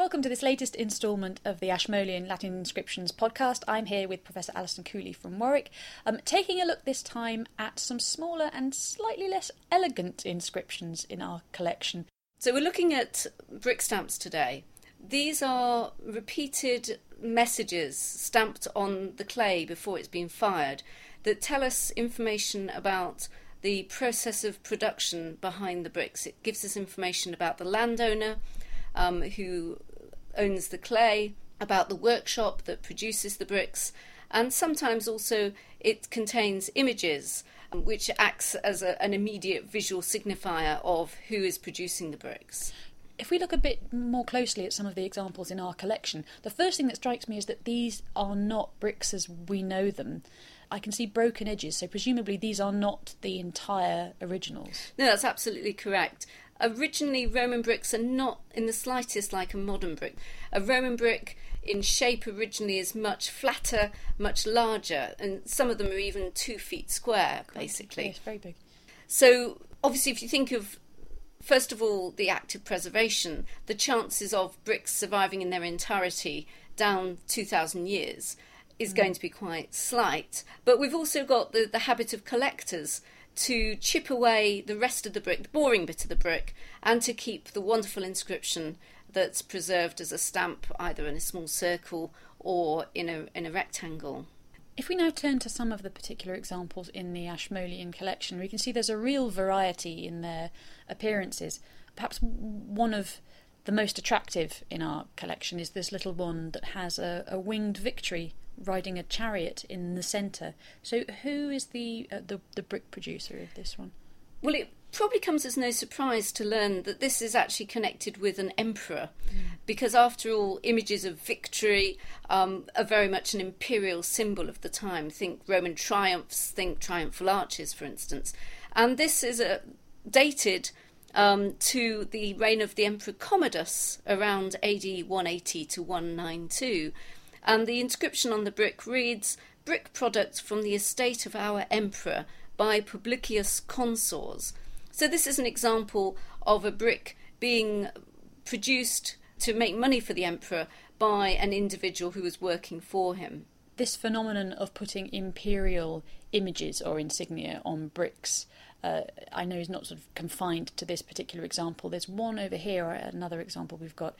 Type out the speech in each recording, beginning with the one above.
Welcome to this latest instalment of the Ashmolean Latin Inscriptions podcast. I'm here with Professor Alison Cooley from Warwick, um, taking a look this time at some smaller and slightly less elegant inscriptions in our collection. So we're looking at brick stamps today. These are repeated messages stamped on the clay before it's been fired that tell us information about the process of production behind the bricks. It gives us information about the landowner um, who owns the clay, about the workshop that produces the bricks, and sometimes also it contains images um, which acts as a, an immediate visual signifier of who is producing the bricks. If we look a bit more closely at some of the examples in our collection, the first thing that strikes me is that these are not bricks as we know them. I can see broken edges, so presumably these are not the entire originals. No, that's absolutely correct. Originally, Roman bricks are not in the slightest like a modern brick. A Roman brick in shape originally is much flatter, much larger, and some of them are even two feet square, basically. Yes, very big. So, obviously, if you think of first of all the act of preservation, the chances of bricks surviving in their entirety down 2,000 years is mm. going to be quite slight. But we've also got the, the habit of collectors to chip away the rest of the brick, the boring bit of the brick, and to keep the wonderful inscription that's preserved as a stamp either in a small circle or in a, in a rectangle. If we now turn to some of the particular examples in the Ashmolean collection, we can see there's a real variety in their appearances. Perhaps one of the most attractive in our collection is this little one that has a, a winged victory riding a chariot in the centre. So, who is the, uh, the the brick producer of this one? Well, it probably comes as no surprise to learn that this is actually connected with an emperor, mm. because after all, images of victory um, are very much an imperial symbol of the time. Think Roman triumphs, think triumphal arches, for instance, and this is a dated. Um, to the reign of the Emperor Commodus around AD 180 to 192 and the inscription on the brick reads Brick products from the estate of our emperor by Publicius Consors. So, this is an example of a brick being produced to make money for the emperor by an individual who was working for him. This phenomenon of putting imperial images or insignia on bricks uh, I know is not sort of confined to this particular example. There's one over here, another example we've got,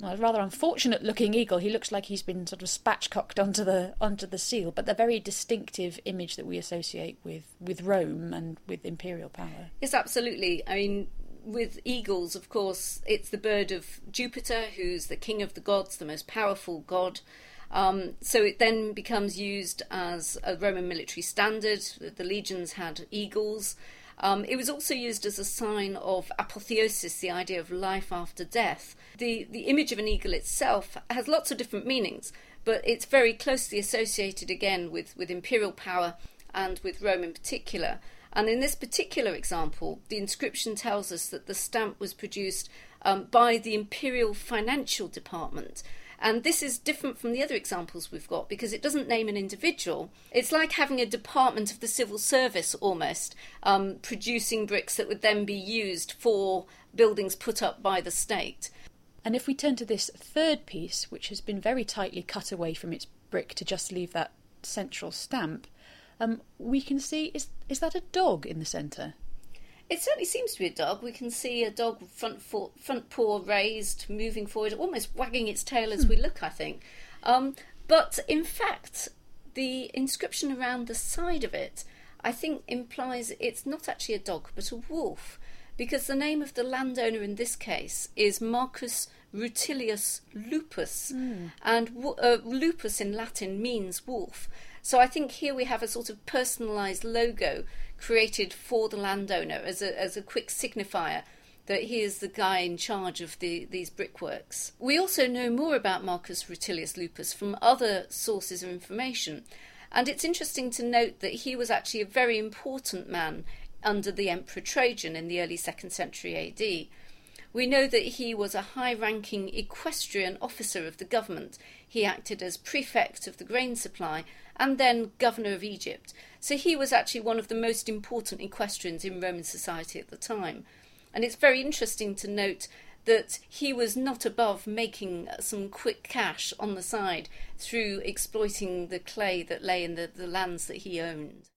rather unfortunate looking eagle. He looks like he's been sort of spatchcocked onto the onto the seal, but the very distinctive image that we associate with with Rome and with imperial power. Yes, absolutely. I mean, with eagles, of course, it's the bird of Jupiter, who's the king of the gods, the most powerful god. Um, so it then becomes used as a Roman military standard. The legions had eagles. Um, it was also used as a sign of apotheosis, the idea of life after death. The, the image of an eagle itself has lots of different meanings, but it's very closely associated again with, with imperial power and with Rome in particular. And in this particular example, the inscription tells us that the stamp was produced um, by the Imperial Financial Department, and this is different from the other examples we've got because it doesn't name an individual. It's like having a department of the civil service almost, um, producing bricks that would then be used for buildings put up by the state. And if we turn to this third piece, which has been very tightly cut away from its brick to just leave that central stamp, um, we can see is is that a dog in the centre? It certainly seems to be a dog. We can see a dog front for, front paw raised, moving forward, almost wagging its tail as we hmm. look. I think, um, but in fact, the inscription around the side of it, I think, implies it's not actually a dog but a wolf, because the name of the landowner in this case is Marcus Rutilius Lupus, mm. and uh, lupus in Latin means wolf. So I think here we have a sort of personalised logo created for the landowner as a, as a quick signifier that he is the guy in charge of the, these brickworks. We also know more about Marcus Rutilius Lupus from other sources of information, and it's interesting to note that he was actually a very important man under the Emperor Trajan in the early second century AD. We know that he was a high ranking equestrian officer of the government. He acted as prefect of the grain supply and then governor of Egypt. So he was actually one of the most important equestrians in Roman society at the time. And it's very interesting to note that he was not above making some quick cash on the side through exploiting the clay that lay in the, the lands that he owned.